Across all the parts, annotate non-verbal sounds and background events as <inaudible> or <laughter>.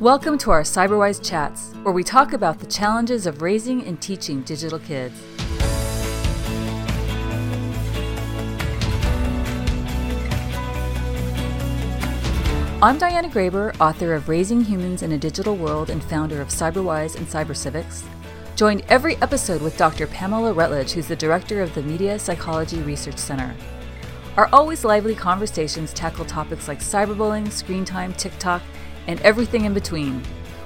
Welcome to our Cyberwise Chats, where we talk about the challenges of raising and teaching digital kids. I'm Diana Graber, author of Raising Humans in a Digital World and founder of Cyberwise and Cybercivics. Join every episode with Dr. Pamela Rutledge, who's the director of the Media Psychology Research Center. Our always lively conversations tackle topics like cyberbullying, screen time, TikTok, and everything in between.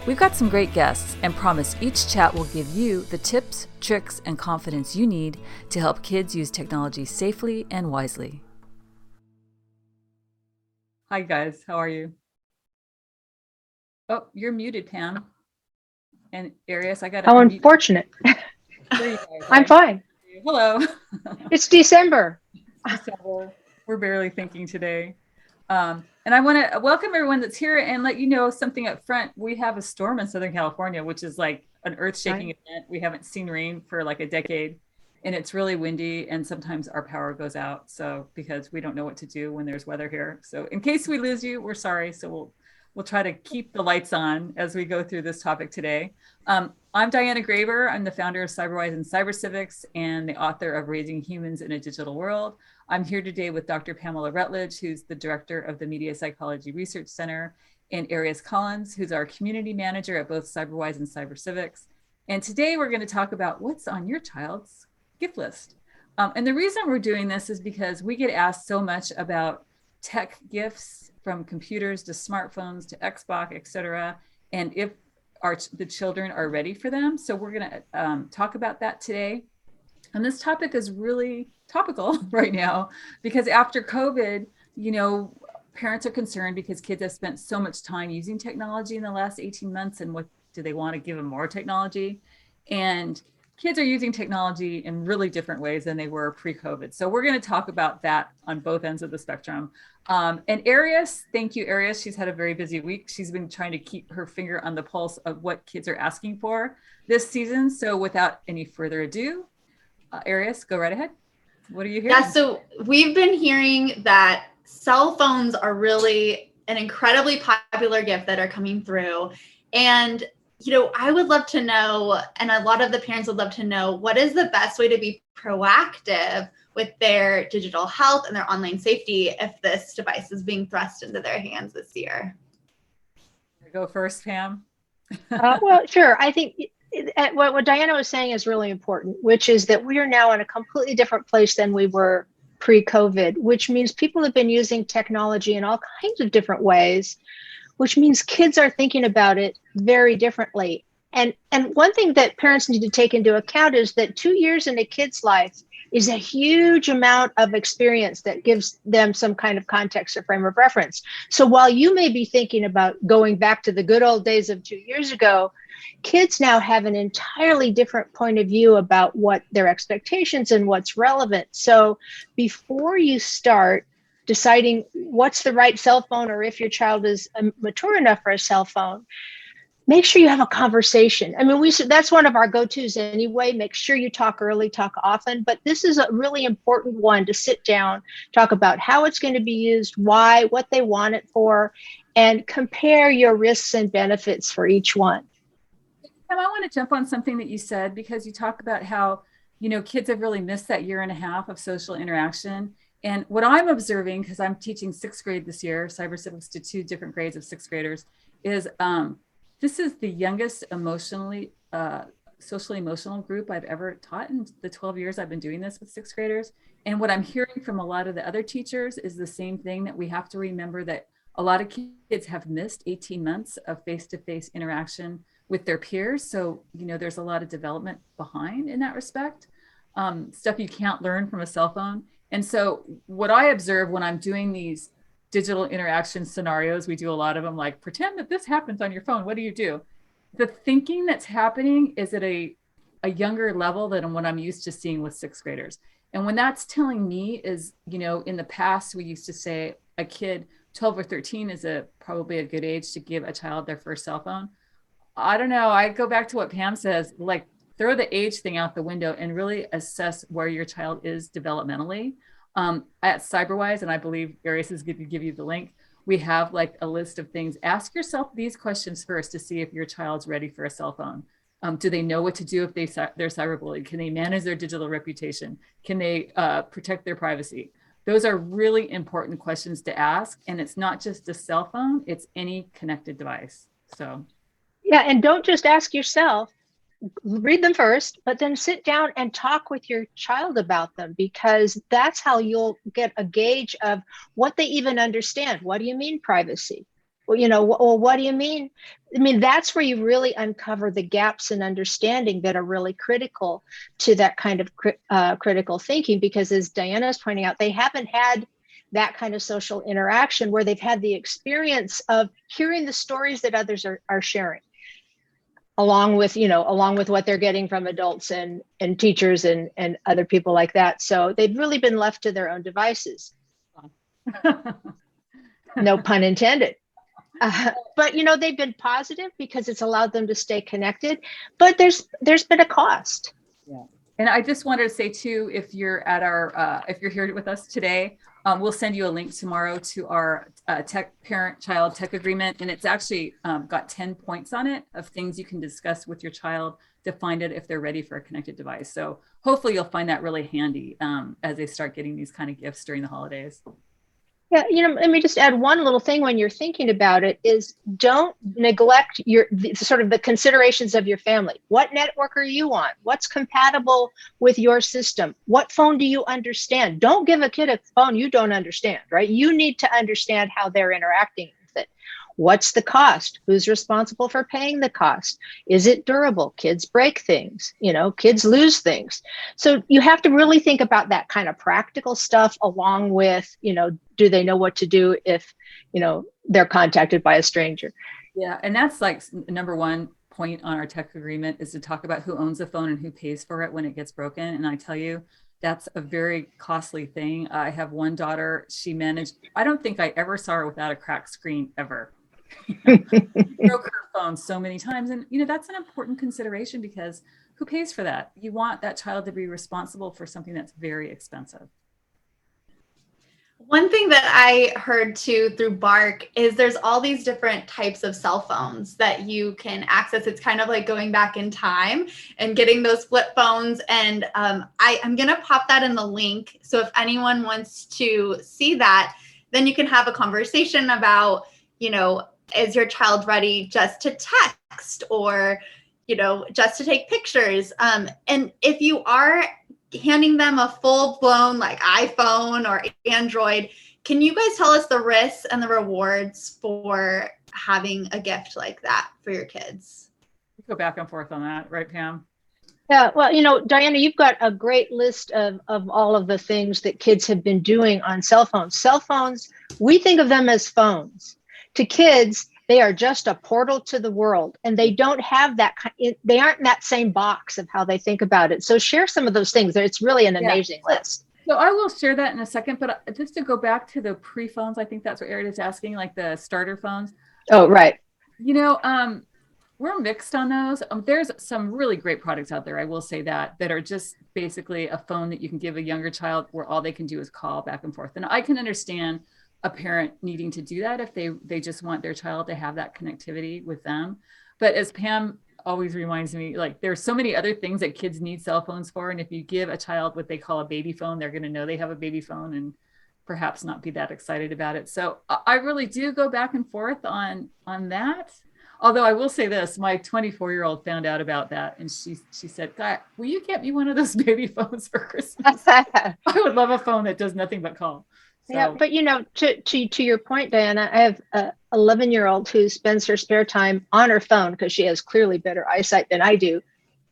We've got some great guests and promise each chat will give you the tips, tricks, and confidence you need to help kids use technology safely and wisely. Hi, guys. How are you? Oh, you're muted, Pam. And Arius, I got How unfortunate. <laughs> I'm fine. Hello. it's December. December. We're barely thinking today. Um, and I want to welcome everyone that's here and let you know something up front. We have a storm in Southern California, which is like an earth shaking right. event. We haven't seen rain for like a decade and it's really windy and sometimes our power goes out. So because we don't know what to do when there's weather here. So in case we lose you, we're sorry. So we'll we'll try to keep the lights on as we go through this topic today. Um, I'm Diana Graber. I'm the founder of Cyberwise and Cybercivics and the author of Raising Humans in a Digital World. I'm here today with Dr. Pamela Rutledge, who's the director of the Media Psychology Research Center, and Arius Collins, who's our community manager at both Cyberwise and Cybercivics. And today we're going to talk about what's on your child's gift list. Um, and the reason we're doing this is because we get asked so much about tech gifts from computers to smartphones to Xbox, et cetera, and if our the children are ready for them. So we're going to um, talk about that today. And this topic is really topical <laughs> right now because after COVID, you know, parents are concerned because kids have spent so much time using technology in the last 18 months and what do they want to give them more technology? And kids are using technology in really different ways than they were pre-COVID. So we're going to talk about that on both ends of the spectrum. Um, and Arius, thank you, Arius. She's had a very busy week. She's been trying to keep her finger on the pulse of what kids are asking for this season. So without any further ado, uh, Arius, go right ahead. What are you hearing? Yeah, so we've been hearing that cell phones are really an incredibly popular gift that are coming through. And you know, I would love to know, and a lot of the parents would love to know, what is the best way to be proactive with their digital health and their online safety if this device is being thrust into their hands this year? Go first, Pam. uh, well, sure. I think what, what Diana was saying is really important, which is that we are now in a completely different place than we were pre COVID, which means people have been using technology in all kinds of different ways which means kids are thinking about it very differently. And, and one thing that parents need to take into account is that two years in a kid's life is a huge amount of experience that gives them some kind of context or frame of reference. So while you may be thinking about going back to the good old days of two years ago, kids now have an entirely different point of view about what their expectations and what's relevant. So before you start deciding what's the right cell phone or if your child is um, mature enough for a cell phone make sure you have a conversation. I mean we that's one of our go-to's anyway. Make sure you talk early talk often but this is a really important one to sit down talk about how it's going to be used why what they want it for and compare your risks and benefits for each one. I want to jump on something that you said because you talk about how you know kids have really missed that year and a half of social interaction and what I'm observing, because I'm teaching sixth grade this year, cyber civics to two different grades of sixth graders, is um, this is the youngest emotionally, uh, socially emotional group I've ever taught in the 12 years I've been doing this with sixth graders. And what I'm hearing from a lot of the other teachers is the same thing that we have to remember that a lot of kids have missed 18 months of face-to-face interaction with their peers. So, you know, there's a lot of development behind in that respect. Um, stuff you can't learn from a cell phone. And so, what I observe when I'm doing these digital interaction scenarios, we do a lot of them like pretend that this happens on your phone. What do you do? The thinking that's happening is at a, a younger level than what I'm used to seeing with sixth graders. And when that's telling me is, you know, in the past, we used to say a kid 12 or 13 is a probably a good age to give a child their first cell phone. I don't know. I go back to what Pam says, like throw the age thing out the window and really assess where your child is developmentally. Um, at Cyberwise, and I believe Arius is going to give you the link. we have like a list of things. Ask yourself these questions first to see if your child's ready for a cell phone. Um, do they know what to do if they they're cyberbullied? Can they manage their digital reputation? Can they uh, protect their privacy? Those are really important questions to ask, and it's not just a cell phone; it's any connected device. So, yeah, and don't just ask yourself. Read them first, but then sit down and talk with your child about them because that's how you'll get a gauge of what they even understand. What do you mean privacy? well, you know, well, what do you mean? I mean, that's where you really uncover the gaps in understanding that are really critical to that kind of uh, critical thinking. Because as Diana is pointing out, they haven't had that kind of social interaction where they've had the experience of hearing the stories that others are, are sharing along with you know along with what they're getting from adults and and teachers and and other people like that. So they've really been left to their own devices. No <laughs> pun intended. Uh, but you know they've been positive because it's allowed them to stay connected but there's there's been a cost. Yeah. And i just wanted to say too if you're at our uh, if you're here with us today um, we'll send you a link tomorrow to our uh, tech parent child tech agreement and it's actually um, got 10 points on it of things you can discuss with your child to find it if they're ready for a connected device. So hopefully you'll find that really handy um, as they start getting these kind of gifts during the holidays yeah, you know, let me just add one little thing when you're thinking about it is don't neglect your the, sort of the considerations of your family. What network are you on? What's compatible with your system? What phone do you understand? Don't give a kid a phone you don't understand, right? You need to understand how they're interacting What's the cost? Who's responsible for paying the cost? Is it durable? Kids break things, you know, kids lose things. So you have to really think about that kind of practical stuff along with, you know, do they know what to do if, you know, they're contacted by a stranger? Yeah. And that's like number one point on our tech agreement is to talk about who owns the phone and who pays for it when it gets broken. And I tell you, that's a very costly thing. I have one daughter, she managed, I don't think I ever saw her without a cracked screen ever. <laughs> broke her phone so many times. And, you know, that's an important consideration because who pays for that? You want that child to be responsible for something that's very expensive. One thing that I heard too through Bark is there's all these different types of cell phones that you can access. It's kind of like going back in time and getting those flip phones. And um, I, I'm going to pop that in the link. So if anyone wants to see that, then you can have a conversation about, you know, is your child ready just to text or you know just to take pictures? Um, and if you are handing them a full blown like iphone or android can you guys tell us the risks and the rewards for having a gift like that for your kids? Go back and forth on that right pam? Yeah, well, you know, Diana, you've got a great list of, of all of the things that kids have been doing on cell phones. Cell phones, we think of them as phones to kids they are just a portal to the world and they don't have that they aren't in that same box of how they think about it. So share some of those things. It's really an amazing list. So i will share that in a second but uh, just to go back to the pre phones i think that's what Erin is asking like the starter phones. Oh right. You know um we're mixed on those. Um, there's some really great products out there i will say that that are just basically a phone that you can give a younger child where all they can do is call back and forth. And i can understand a parent needing to do that if they they just want their child to have that connectivity with them. But as pam always reminds me like there's so many other things that kids need cell phones for and if you give a child what they call a baby phone they're going to know they have a baby phone and perhaps not be that excited about it. So i really do go back and forth on on that. Although i will say this my 24 year old found out about that and she she said god will you get me one of those <laughs> baby phones for christmas? <laughs> I would love a phone that does nothing but call so. Yeah, but you know, to to to your point, Diana, I have a 11 year old who spends her spare time on her phone because she has clearly better eyesight than I do,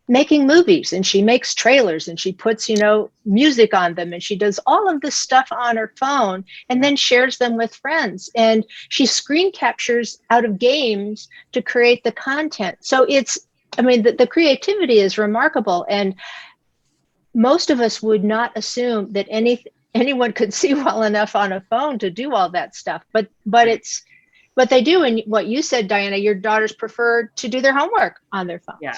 making movies, and she makes trailers, and she puts you know music on them, and she does all of this stuff on her phone, and then shares them with friends, and she screen captures out of games to create the content. So it's, I mean, the, the creativity is remarkable, and most of us would not assume that any anyone could <laughs> see well enough on a phone to do all that stuff. But but it's but they do and what you said diana your daughters prefer to do their homework on their phones. Yeah.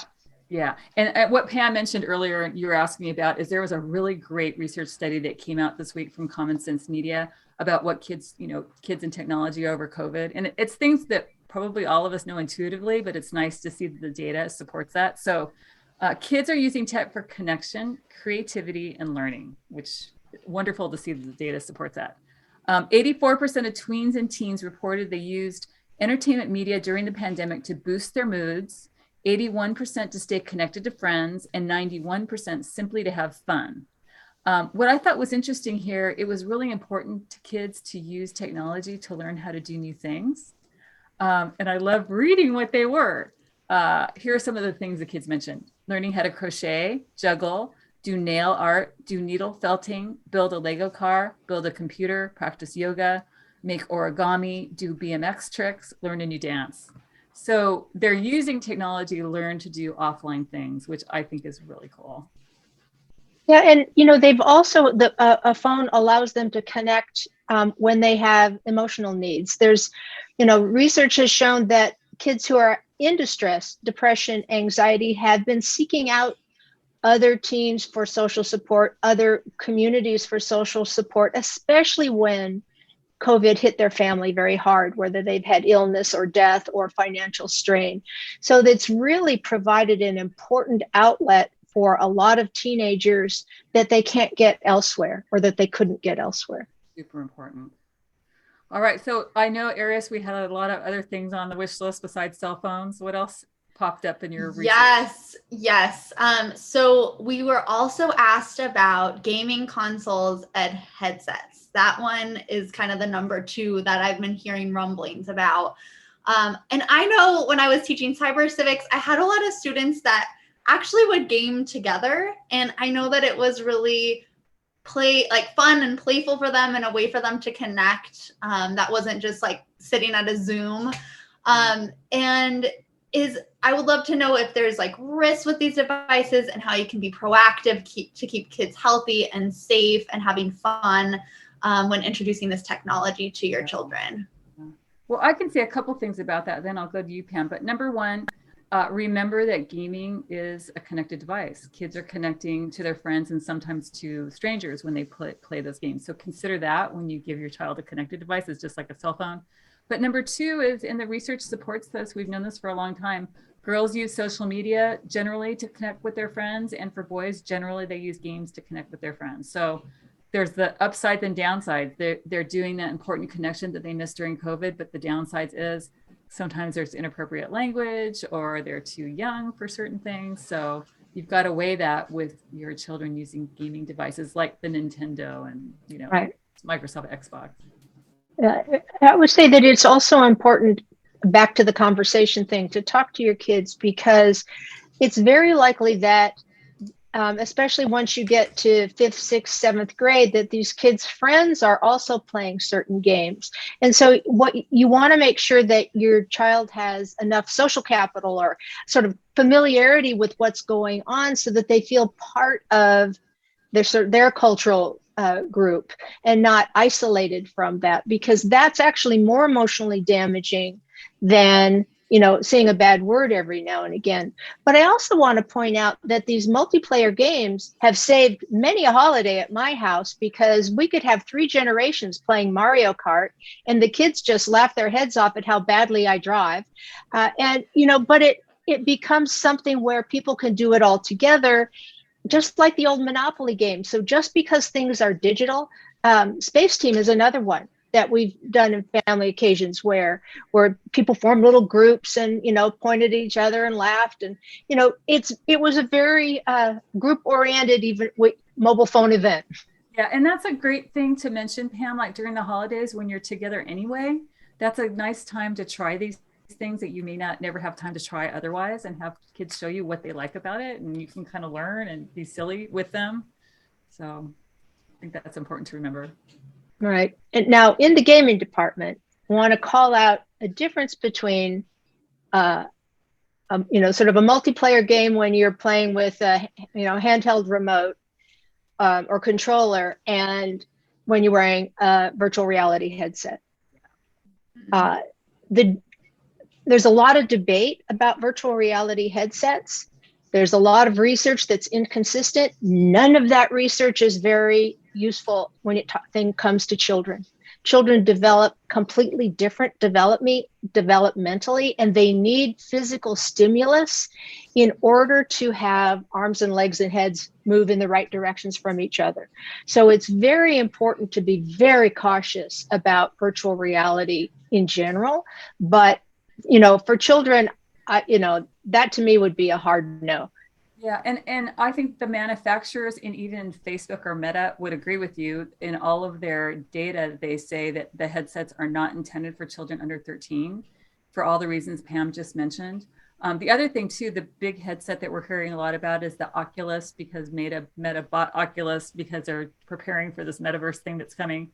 Yeah. And, and what pam mentioned earlier you were asking me about is there was a really great research study that came out this week from common sense media about what kids, you know, kids and technology over COVID. And it's things that probably all of us know intuitively, but it's nice to see that the data supports that. So uh, kids are using tech for connection, creativity, and learning, which wonderful to see the data supports that. Um, 84% of tweens and teens reported they used entertainment media during the pandemic to boost their moods, 81% to stay connected to friends, and 91% simply to have fun. Um, what I thought was interesting here, it was really important to kids to use technology to learn how to do new things. Um, and I love reading what they were. Uh, here are some of the things the kids mentioned learning how to crochet, juggle, do nail art, do needle felting, build a Lego car, build a computer, practice yoga, make origami, do BMX tricks, learn a new dance. So they're using technology to learn to do offline things, which I think is really cool. Yeah, and you know they've also the uh, a phone allows them to connect um, when they have emotional needs. There's, you know, research has shown that kids who are in distress, depression, anxiety have been seeking out other teams for social support, other communities for social support, especially when COVID hit their family very hard, whether they've had illness or death or financial strain. So that's really provided an important outlet for a lot of teenagers that they can't get elsewhere or that they couldn't get elsewhere. Super important. All right. So I know, Arius, we had a lot of other things on the wish list besides cell phones. What else popped up in your research? Yes, yes. Um, so we were also asked about gaming consoles and headsets. That one is kind of the number two that I've been hearing rumblings about. Um, and I know when I was teaching cyber civics, I had a lot of students that actually would game together. And I know that it was really play like fun and playful for them and a way for them to connect um, that wasn't just like sitting at a zoom um, and is i would love to know if there's like risks with these devices and how you can be proactive keep, to keep kids healthy and safe and having fun um, when introducing this technology to your children well i can say a couple things about that then i'll go to you pam but number one uh, remember that gaming is a connected device. Kids are connecting to their friends and sometimes to strangers when they play, play those games. So consider that when you give your child a connected device, it's just like a cell phone. But number two is, and the research supports this, we've known this for a long time. Girls use social media generally to connect with their friends, and for boys, generally they use games to connect with their friends. So there's the upside and downside. They're, they're doing that important connection that they missed during COVID, but the downsides is sometimes there's inappropriate language or they're too young for certain things. So you've got to weigh that with your children using gaming devices like the Nintendo and you know right. Microsoft Xbox. Uh, I would say that it's also important back to the conversation thing to talk to your kids because it's very likely that um, especially once you get to fifth, sixth, seventh grade, that these kids' friends are also playing certain games. And so, what you want to make sure that your child has enough social capital or sort of familiarity with what's going on so that they feel part of their, their cultural uh, group and not isolated from that, because that's actually more emotionally damaging than you know, saying a bad word every now and again. But I also want to point out that these multiplayer games have saved many a holiday at my house because we could have three generations playing Mario Kart and the kids just laugh their heads off at how badly I drive. Uh, and, you know, but it, it becomes something where people can do it all together, just like the old Monopoly game. So just because things are digital, um, Spaceteam is another one that we've done in family occasions where where people formed little groups and you know pointed at each other and laughed and you know it's it was a very uh, group oriented even with mobile phone event yeah and that's a great thing to mention pam like during the holidays when you're together anyway that's a nice time to try these things that you may not never have time to try otherwise and have kids show you what they like about it and you can kind of learn and be silly with them so i think that's important to remember Right. And now in the gaming department, I want to call out a difference between, uh, um, you know, sort of a multiplayer game when you're playing with a, you know, handheld remote um, or controller and when you're wearing a virtual reality headset. Uh, the, there's a lot of debate about virtual reality headsets. There's a lot of research that's inconsistent. None of that research is very useful when it t- thing comes to children. children develop completely different development developmentally and they need physical stimulus in order to have arms and legs and heads move in the right directions from each other so it's very important to be very cautious about virtual reality in general but you know for children I, you know that to me would be a hard no yeah, and and I think the manufacturers and even Facebook or Meta would agree with you. In all of their data, they say that the headsets are not intended for children under 13, for all the reasons Pam just mentioned. Um, the other thing too, the big headset that we're hearing a lot about is the Oculus because Meta Meta bought Oculus because they're preparing for this metaverse thing that's coming,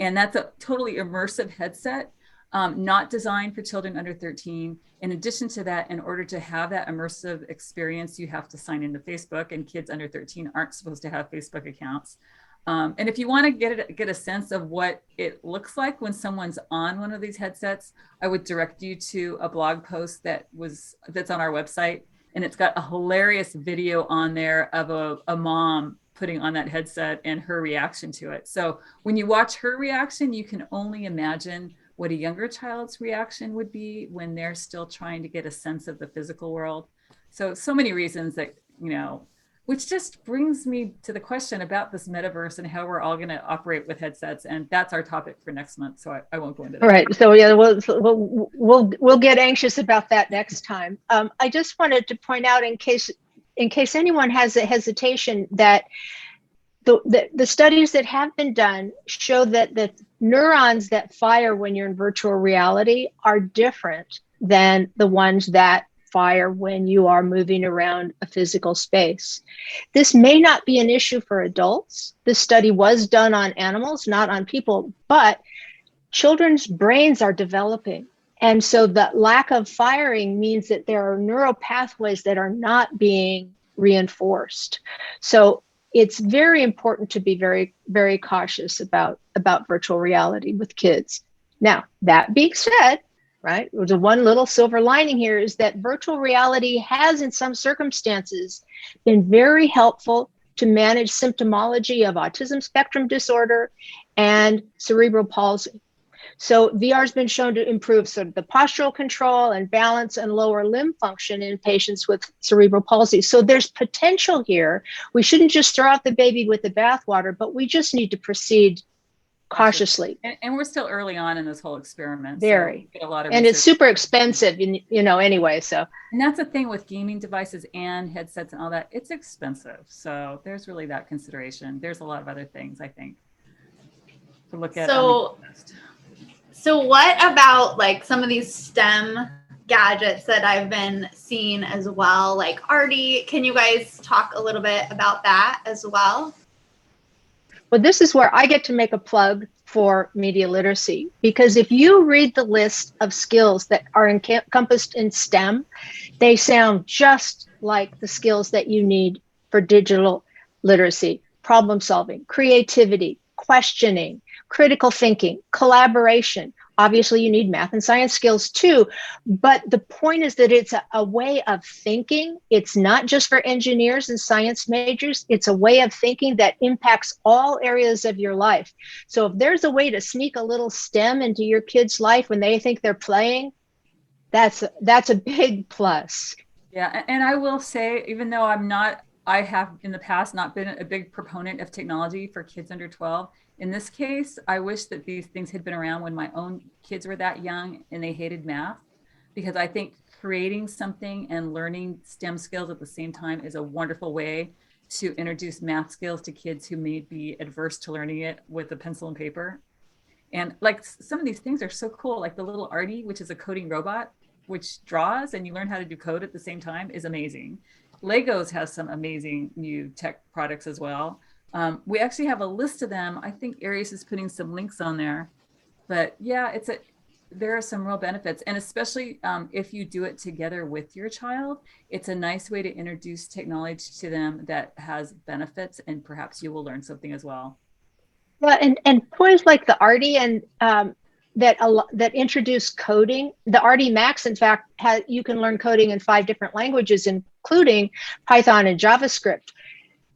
and that's a totally immersive headset um, not designed for children under 13. In addition to that, in order to have that immersive experience, you have to sign into Facebook, and kids under 13 aren't supposed to have Facebook accounts. Um, and if you want to get a, get a sense of what it looks like when someone's on one of these headsets, I would direct you to a blog post that was that's on our website, and it's got a hilarious video on there of a, a mom putting on that headset and her reaction to it. So when you watch her reaction, you can only imagine what a younger child's reaction would be when they're still trying to get a sense of the physical world. So, so many reasons that, you know, which just brings me to the question about this metaverse and how we're all going to operate with headsets. And that's our topic for next month. So I, I won't go into that. All right. So yeah, we'll, we'll, we'll, we'll get anxious about that next time. Um, I just wanted to point out in case, in case anyone has a hesitation that the, the, the studies that have been done show that the neurons that fire when you're in virtual reality are different than the ones that fire when you are moving around a physical space. This may not be an issue for adults. This study was done on animals, not on people, but children's brains are developing. And so the lack of firing means that there are neural pathways that are not being reinforced. So it's very important to be very very cautious about about virtual reality with kids. Now that being said right the one little silver lining here is that virtual reality has in some circumstances been very helpful to manage symptomology of autism spectrum disorder and cerebral palsy so VR has been shown to improve sort of the postural control and balance and lower limb function in patients with cerebral palsy. So there's potential here. We shouldn't just throw out the baby with the bathwater, but we just need to proceed cautiously. And, and we're still early on in this whole experiment. Very. So a lot of and it's super expensive, you know, anyway. So. And that's the thing with gaming devices and headsets and all that. It's expensive. So there's really that consideration. There's a lot of other things I think to look at. So. So, what about like some of these STEM gadgets that I've been seeing as well? Like Artie, can you guys talk a little bit about that as well? Well, this is where I get to make a plug for media literacy because if you read the list of skills that are encompassed in STEM, they sound just like the skills that you need for digital literacy problem solving, creativity, questioning, critical thinking, collaboration. Obviously, you need math and science skills too. But the point is that it's a, a, way of thinking. It's not just for engineers and science majors, it's a way of thinking that impacts all areas of your life. So if there's a way to sneak a little STEM into your kid's life when they think they're playing, that's that's a big plus. Yeah, and I will say, even though I'm not, I have in the past not been a big proponent of technology for kids under 12 in this case, I wish that these things had been around when my own kids were that young and they hated math, because I think creating something and learning STEM skills at the same time is a wonderful way to introduce math skills to kids who may be adverse to learning it with a pencil and paper. And like some of these things are so cool, like the little Artie, which is a coding robot, which draws and you learn how to do code at the same time, is amazing. Legos has some amazing new tech products as well. Um, we actually have a list of them. I think Arius is putting some links on there, but yeah, it's a there are some real benefits, and especially um, if you do it together with your child, it's a nice way to introduce technology to them that has benefits, and perhaps you will learn something as well. Yeah, and and toys like the Artie and um, that that introduce coding. The Artie Max, in fact, has you can learn coding in five different languages, including Python and JavaScript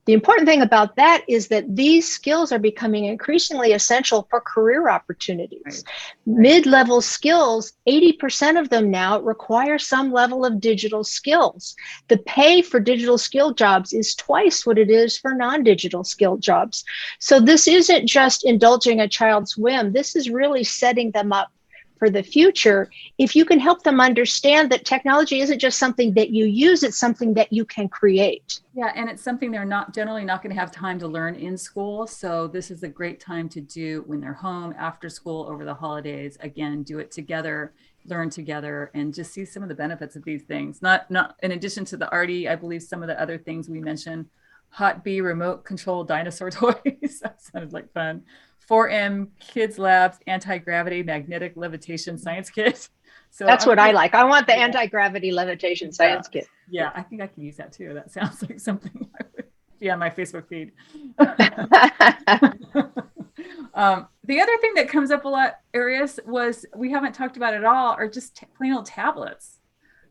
The important thing about that is that these skills are becoming increasingly essential for career opportunities. Right. Mid level skills, 80% of them now require some level of digital skills. The pay for digital skill jobs is twice what it is for non digital skill jobs. So this isn't just indulging a child's whim, this is really setting them up for the future if you can help them understand that technology isn't just something that you use it's something that you can create. Yeah and it's something they're not generally not going to have time to learn in school. So this is a great time to do when they're home after school over the holidays. Again do it together learn together and just see some of the benefits of these things. Not not in addition to the Artie i believe some of the other things we mentioned hot bee remote control dinosaur <laughs> toys. That sounded like fun 4M KidzLabs Anti Gravity Magnetic Levitation Science Kit. <laughs> So that's what I like. I want the yeah. anti gravity levitation science yeah. kit. Yeah, I think I can use that too. That sounds <laughs> like something I would be on my Facebook feed. <laughs> um, the other thing that comes up a lot, Arius, was we haven't talked about at all, are just t- plain old tablets.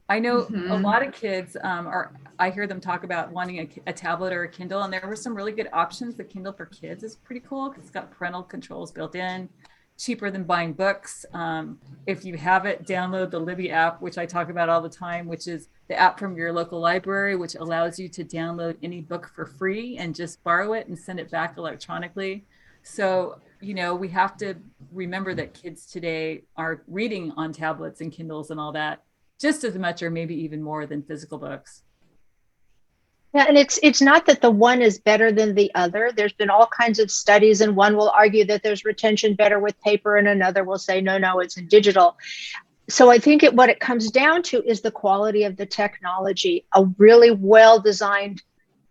I know mm-hmm. a lot of kids um, are, I hear them talk about wanting a, a, tablet or a Kindle, and there were some really good options. The Kindle for Kids is pretty cool because it's got parental controls built in, cheaper than buying books. Um, if you have it, download the Libby app, which I talk about all the time, which is the app from your local library, which allows you to download any book for free and just borrow it and send it back electronically. So, you know, we have to remember that kids today are reading on tablets and Kindles and all that just as much or maybe even more than physical books. Yeah, and it's it's not that the one is better than the other. There's been all kinds of studies, and one will argue that there's retention better with paper, and another will say no, no, it's in digital. So I think it, what it comes down to is the quality of the technology. A really well designed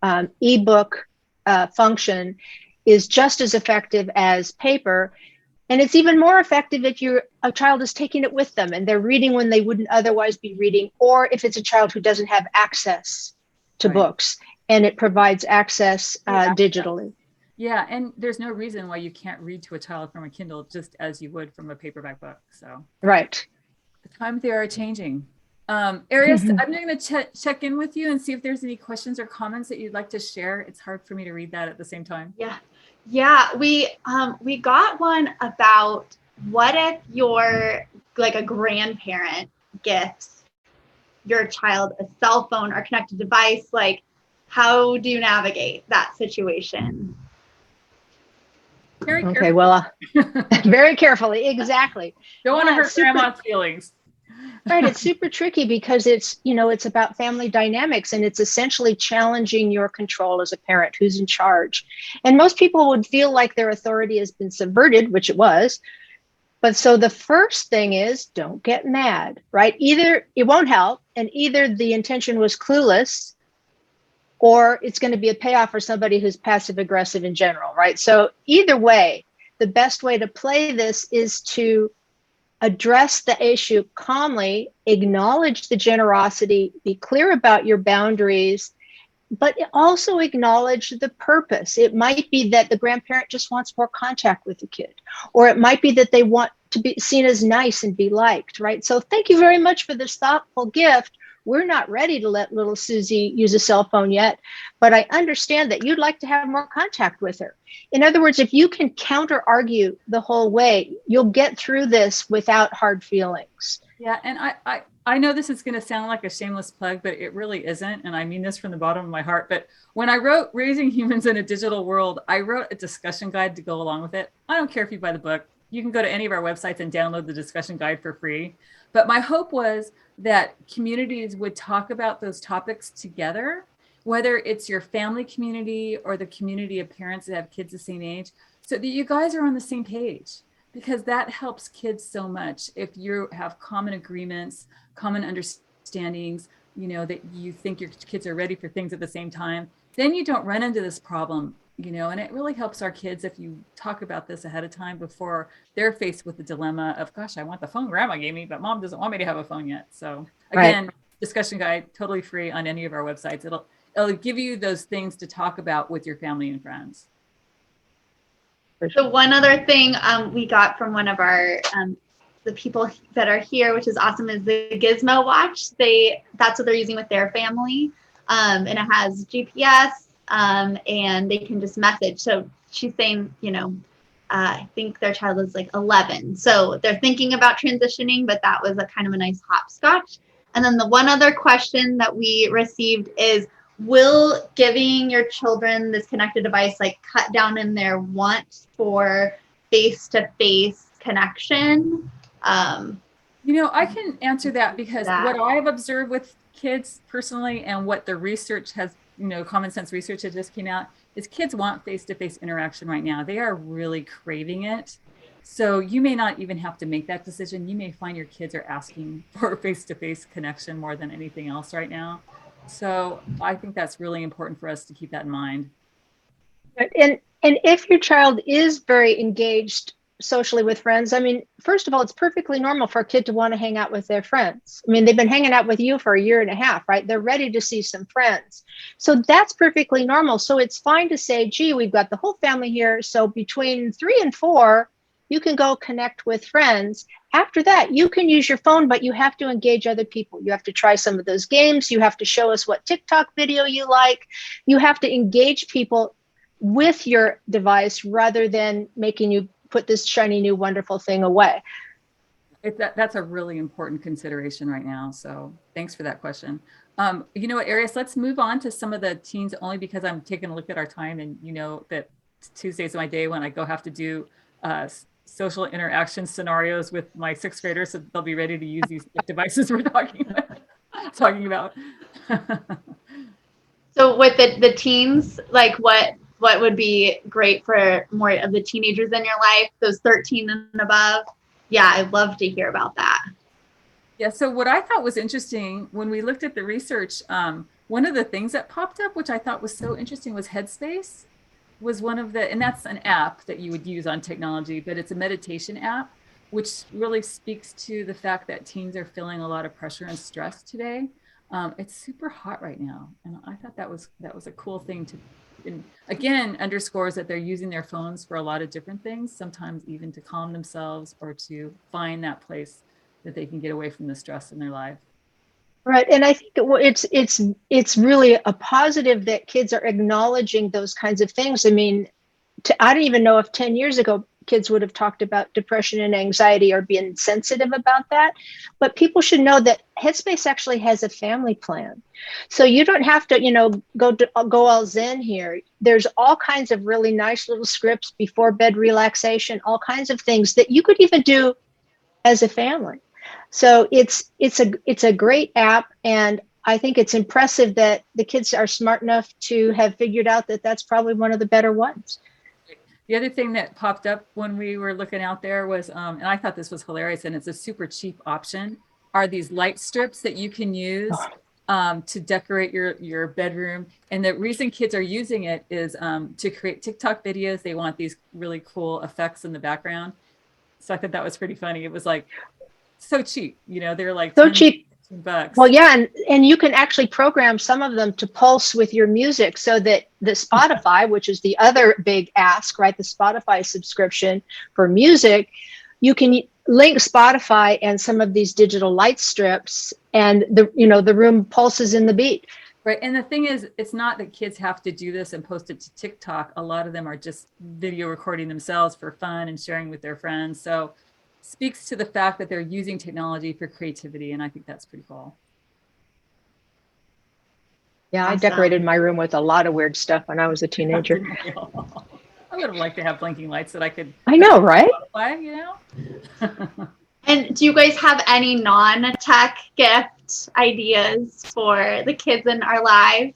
um, ebook uh, function is just as effective as paper and it's even more effective if your a child is taking it with them and they're reading when they wouldn't otherwise be reading, or if it's a child who doesn't have access to right. books and it provides access uh, yeah. digitally. Yeah, and there's no reason why you can't read to a child from a Kindle just as you would from a paperback book. So right, the times they are changing. Um, Arius, mm-hmm. I'm going to ch- check in with you and see if there's any questions or comments that you'd like to share. It's hard for me to read that at the same time. Yeah, yeah, we um we got one about what if your like a grandparent gifts your child a cell phone or connected device like how do you navigate that situation? Very okay well uh, <laughs> <laughs> very carefully exactly. Don't want to hurt super, grandma's feelings right it's <laughs> super tricky because it's you know it's about family dynamics and it's essentially challenging your control as a parent who's in charge. And most people would feel like their authority has been subverted which it was. But so the first thing is don't get mad right? Either it won't help and either the intention was clueless or it's going to be a payoff for somebody who's passive aggressive in general right? So either way the best way to play this is to address the issue calmly, acknowledge the generosity, be clear about your boundaries, but also acknowledge the purpose. It might be that the grandparent just wants more contact with the kid, or it might be that they want to be seen as nice and be liked, right? So, thank you very much for this thoughtful gift. We're not ready to let little Susie use a cell phone yet, but I understand that you'd like to have more contact with her. In other words, if you can counter argue the whole way, you'll get through this without hard feelings. Yeah, and I, I, I know this is going to sound like a shameless plug, but it really isn't. And I mean this from the bottom of my heart. But when I wrote Raising Humans in a Digital World, I wrote a discussion guide to go along with it. I don't care if you buy the book, you can go to any of our websites and download the discussion guide for free. But my hope was that communities would talk about those topics together, whether it's your family community or the community of parents that have kids the same age, so that you guys are on the same page because that helps kids so much. If you have common agreements, common understandings, you know, that you think your kids are ready for things at the same time, then you don't run into this problem you know and it really helps our kids if you talk about this ahead of time before they're faced with the dilemma of gosh i want the phone grandma gave me but mom doesn't want me to have a phone yet. So again right. discussion guide totally free on any of our websites. It'll it'll give you those things to talk about with your family and friends. So one other thing um, we got from one of our um, the people that are here which is awesome is the gizmo watch. They that's what they're using with their family. Um, and it has gps um, and they can just message. So she's saying, you know, uh, I think their child is like 11. So they're thinking about transitioning, but that was a kind of a nice hopscotch. And then the one other question that we received is Will giving your children this connected device like cut down in their want for face to face connection? Um, you know, I can answer that because that. what I've observed with kids personally and what the research has, you know, common sense research that just came out is kids want face to face interaction right now. They are really craving it. So you may not even have to make that decision. You may find your kids are asking <laughs> for face to face connection more than anything else right now. So I think that's really important for us to keep that in mind. And and if your child is very engaged socially with friends, I mean, first of all, it's perfectly normal for a kid to want to hang out with their friends. I mean, they've been hanging out with you for a year and a half, right? They're ready to see some friends. So that's perfectly normal. So it's fine to say, gee, we've got the whole family here. So between three and four, you can go connect with friends. After that, you can use your phone, but you have to engage other people. You have to try some of those games. You have to show us what TikTok video you like. You have to engage people with your device rather than making you put this shiny new wonderful thing away. It, that, that's a really important consideration right now. So thanks for that question. Um, you know what, Arius, let's move on to some of the teens only because I'm taking a look at our time and you know that Tuesdays are my day when I go have to do uh, social interaction scenarios with my sixth graders so they'll be ready to use these <laughs> devices we're talking about. talking about. <laughs> so with the, the teens, like what what would be great for more of the teenagers in your life, those 13 and above? Yeah, I'd love to hear about that. Yeah, so what I thought was interesting when we looked at the research, um, one of the things that popped up, which I thought was so interesting, was Headspace was one of the, and that's an app that you would use on technology, but it's a meditation app, which really speaks to the fact that teens are feeling a lot of pressure and stress today. Um, it's super hot right now, and I thought that was that was a cool thing to, and again, underscores that they're using their phones for a lot of different things. Sometimes even to calm themselves or to find that place that they can get away from the stress in their life. Right, and I think it's it's it's really a positive that kids are acknowledging those kinds of things. I mean, to, I don't even know if ten years ago kids would have talked about depression and anxiety or being sensitive about that. But people should know that Headspace actually has a family plan, so you don't have to, you know, go to, go all zen here. There's all kinds of really nice little scripts before bed relaxation, all kinds of things that you could even do as a family. So it's it's a it's a great app, and I think it's impressive that the kids are smart enough to have figured out that that's probably one of the better ones. The other thing that popped up when we were looking out there was, um, and I thought this was hilarious, and it's a super cheap option. Are these light strips that you can use oh. um, to decorate your your bedroom? And the reason kids are using it is um, to create TikTok videos. They want these really cool effects in the background. So I thought that was pretty funny. It was like so cheap. You know, they're like so cheap. Bucks. Well, yeah, and and you can actually program some of them to pulse with your music, so that the Spotify, which is the other big ask, right? The Spotify subscription for music, you can link Spotify and some of these digital light strips, and the you know the room pulses in the beat. Right. And the thing is, it's not that kids have to do this and post it to TikTok. A lot of them are just video recording themselves for fun and sharing with their friends. So speaks to the fact that they're using technology for creativity. And I think that's pretty cool. Yeah, I decorated my room with a lot of weird stuff when I was a teenager. <laughs> I would have liked to have blinking lights that I could. I know, right? Play, you know. <laughs> and do you guys have any non-tech gift ideas for the kids in our lives?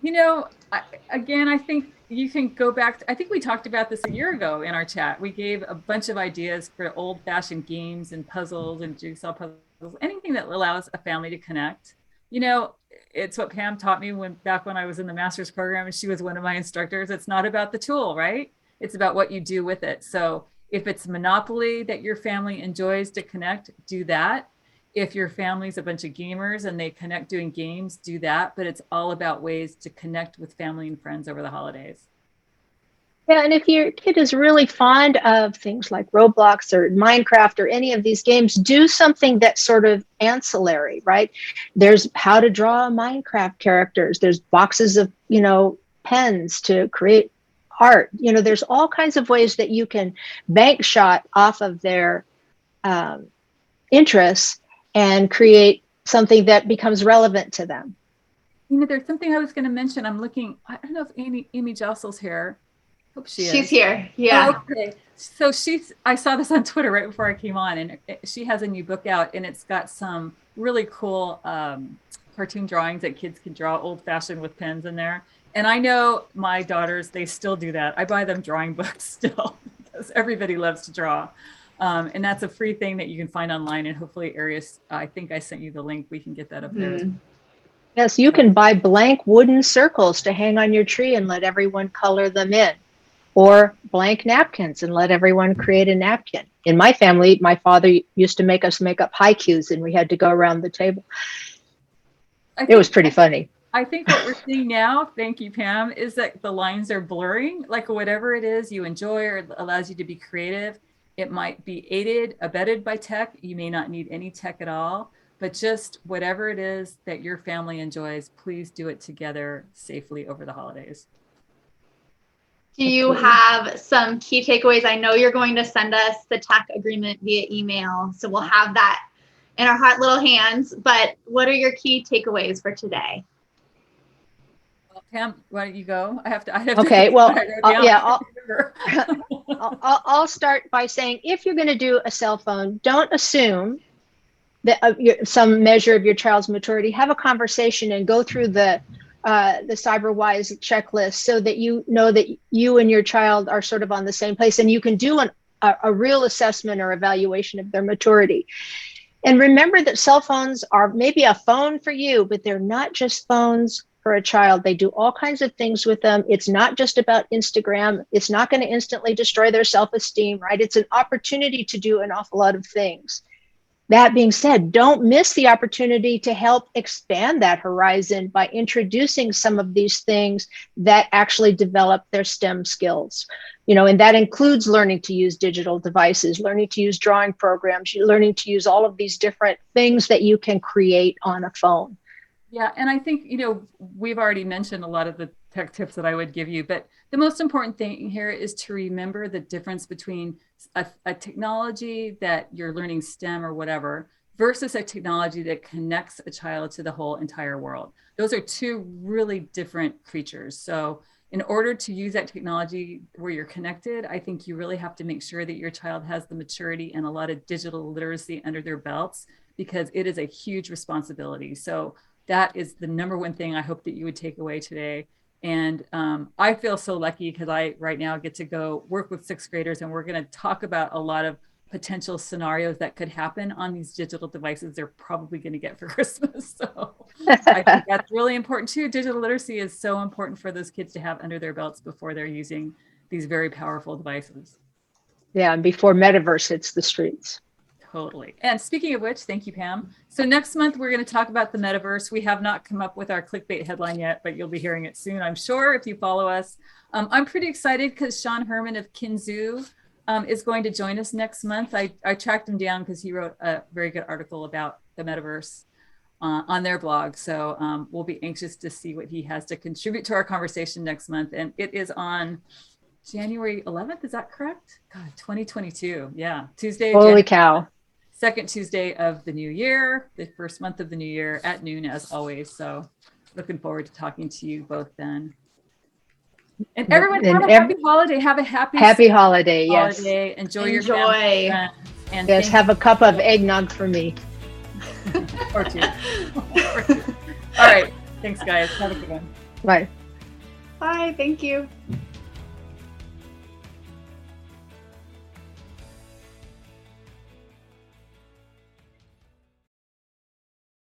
You know, I, again, I think you can go back. To, I think we talked about this a year ago in our chat. We gave a bunch of ideas for old fashioned games and puzzles and jigsaw puzzles, anything that allows a family to connect. You know, it's what Pam taught me when back when I was in the master's program and she was one of my instructors. It's not about the tool, right? It's about what you do with it. So if it's Monopoly that your family enjoys to connect, do that if your family's a bunch of gamers and they connect doing games, do that. But it's all about ways to connect with family and friends over the holidays. Yeah, and if your kid is really fond of things like Roblox or Minecraft or any of these games, do something that's sort of ancillary, right? There's how to draw Minecraft characters. There's boxes of you know, pens to create art. You know, there's all kinds of ways that you can bank shot off of their um, interests and create something that becomes relevant to them. You know, there's something I was going to mention. I'm looking. I don't know if Amy Amy Jostle's here. Hope she is. She's is. here. Yeah. Oh, okay. So she's. I saw this on <laughs> Twitter right before I came on, and it, she has a new book out, and it's got some really cool um, cartoon drawings that kids can draw old fashioned with pens in there. And I know my daughters, they still do that. I buy them drawing <laughs> books still because everybody loves to draw. Um, and that's a free thing that you can find online. And hopefully, Arius, I think I sent you the link. We can get that up there. Mm. Yes, you can buy blank wooden circles to hang on your tree and let everyone color them in, or blank napkins and let everyone create a napkin. In my family, my father used to make us make up haikus and we had to go around the table. It was pretty funny. I think what we're seeing now, thank you, Pam, is that the lines are blurring. Like whatever it is you enjoy or allows you to be creative, it might be aided, abetted by tech. You may not need any tech at all, but just whatever it is that your family enjoys, please do it together safely over the holidays. Do you have some key takeaways? I know you're going to send us the tech agreement via email, so we'll have that in our hot little hands. But what are your key takeaways for today? Well, Pam, why don't you go? I have to. I have okay. To, well, uh, yeah. I'll, <laughs> I'll, I'll, start by saying if you're going to do a cell phone, don't assume that uh, some measure of your child's maturity. Have a conversation and go through the uh, the CyberWise checklist so that you know that you and your child are sort of on the same place, and you can do an, a, a real assessment or evaluation of their maturity. And remember that cell phones are maybe a phone for you, but they're not just phones for a child. They do all kinds of things with them. It's not just about Instagram. It's not going to instantly destroy their self esteem, right? It's an opportunity to do an awful lot of things. That being said, don't miss the opportunity to help expand that horizon by introducing some of these things that actually develop their STEM skills. You know, and that includes learning to use digital devices, learning to use drawing programs, learning to use all of these different things that you can create on a phone. Yeah, and I think, you know, we've already mentioned a lot of the tech tips that I would give you, but the most important thing here is to remember the difference between a, a technology that you're learning STEM or whatever versus a technology that connects a child to the whole entire world. Those are two really different creatures. So, in order to use that technology where you're connected, I think you really have to make sure that your child has the maturity and a lot of digital literacy under their belts because it is a huge responsibility. So, that is the number one thing I hope that you would take away today. And um, I feel so lucky because I right now get to go work with sixth graders, and we're going to talk about a lot of potential scenarios that could happen on these digital devices they're probably going to get for <laughs> Christmas. So I think <laughs> that's really important too. Digital literacy is so important for those kids to have under their belts before they're using these very powerful devices. Yeah, and before metaverse hits the streets. Totally. And speaking of which, thank you, Pam. So next month we're going to talk about the metaverse. We have not come up with our clickbait headline yet, but you'll be hearing it soon, I'm sure, if you follow us. Um, I'm pretty excited because Sean Herman of Kinzoo um, is going to join us next month. I, I tracked him down because he wrote a very good article about the metaverse uh, on their blog. So um, we'll be anxious to see what he has to contribute to our conversation next month. And it is on January 11th. Is that correct? God, 2022. Yeah, Tuesday. Holy January cow! Second Tuesday of the new year, the first month of the new year at noon, as always. So, looking forward to talking to you both then. And everyone, and have a happy holiday. Have a happy happy holiday. holiday. Yes. Enjoy, Enjoy. your family. And yes, have a cup of eggnog for me. <laughs> or, two. or two. All right. Thanks, guys. Have a good one. Bye. Bye. Thank you.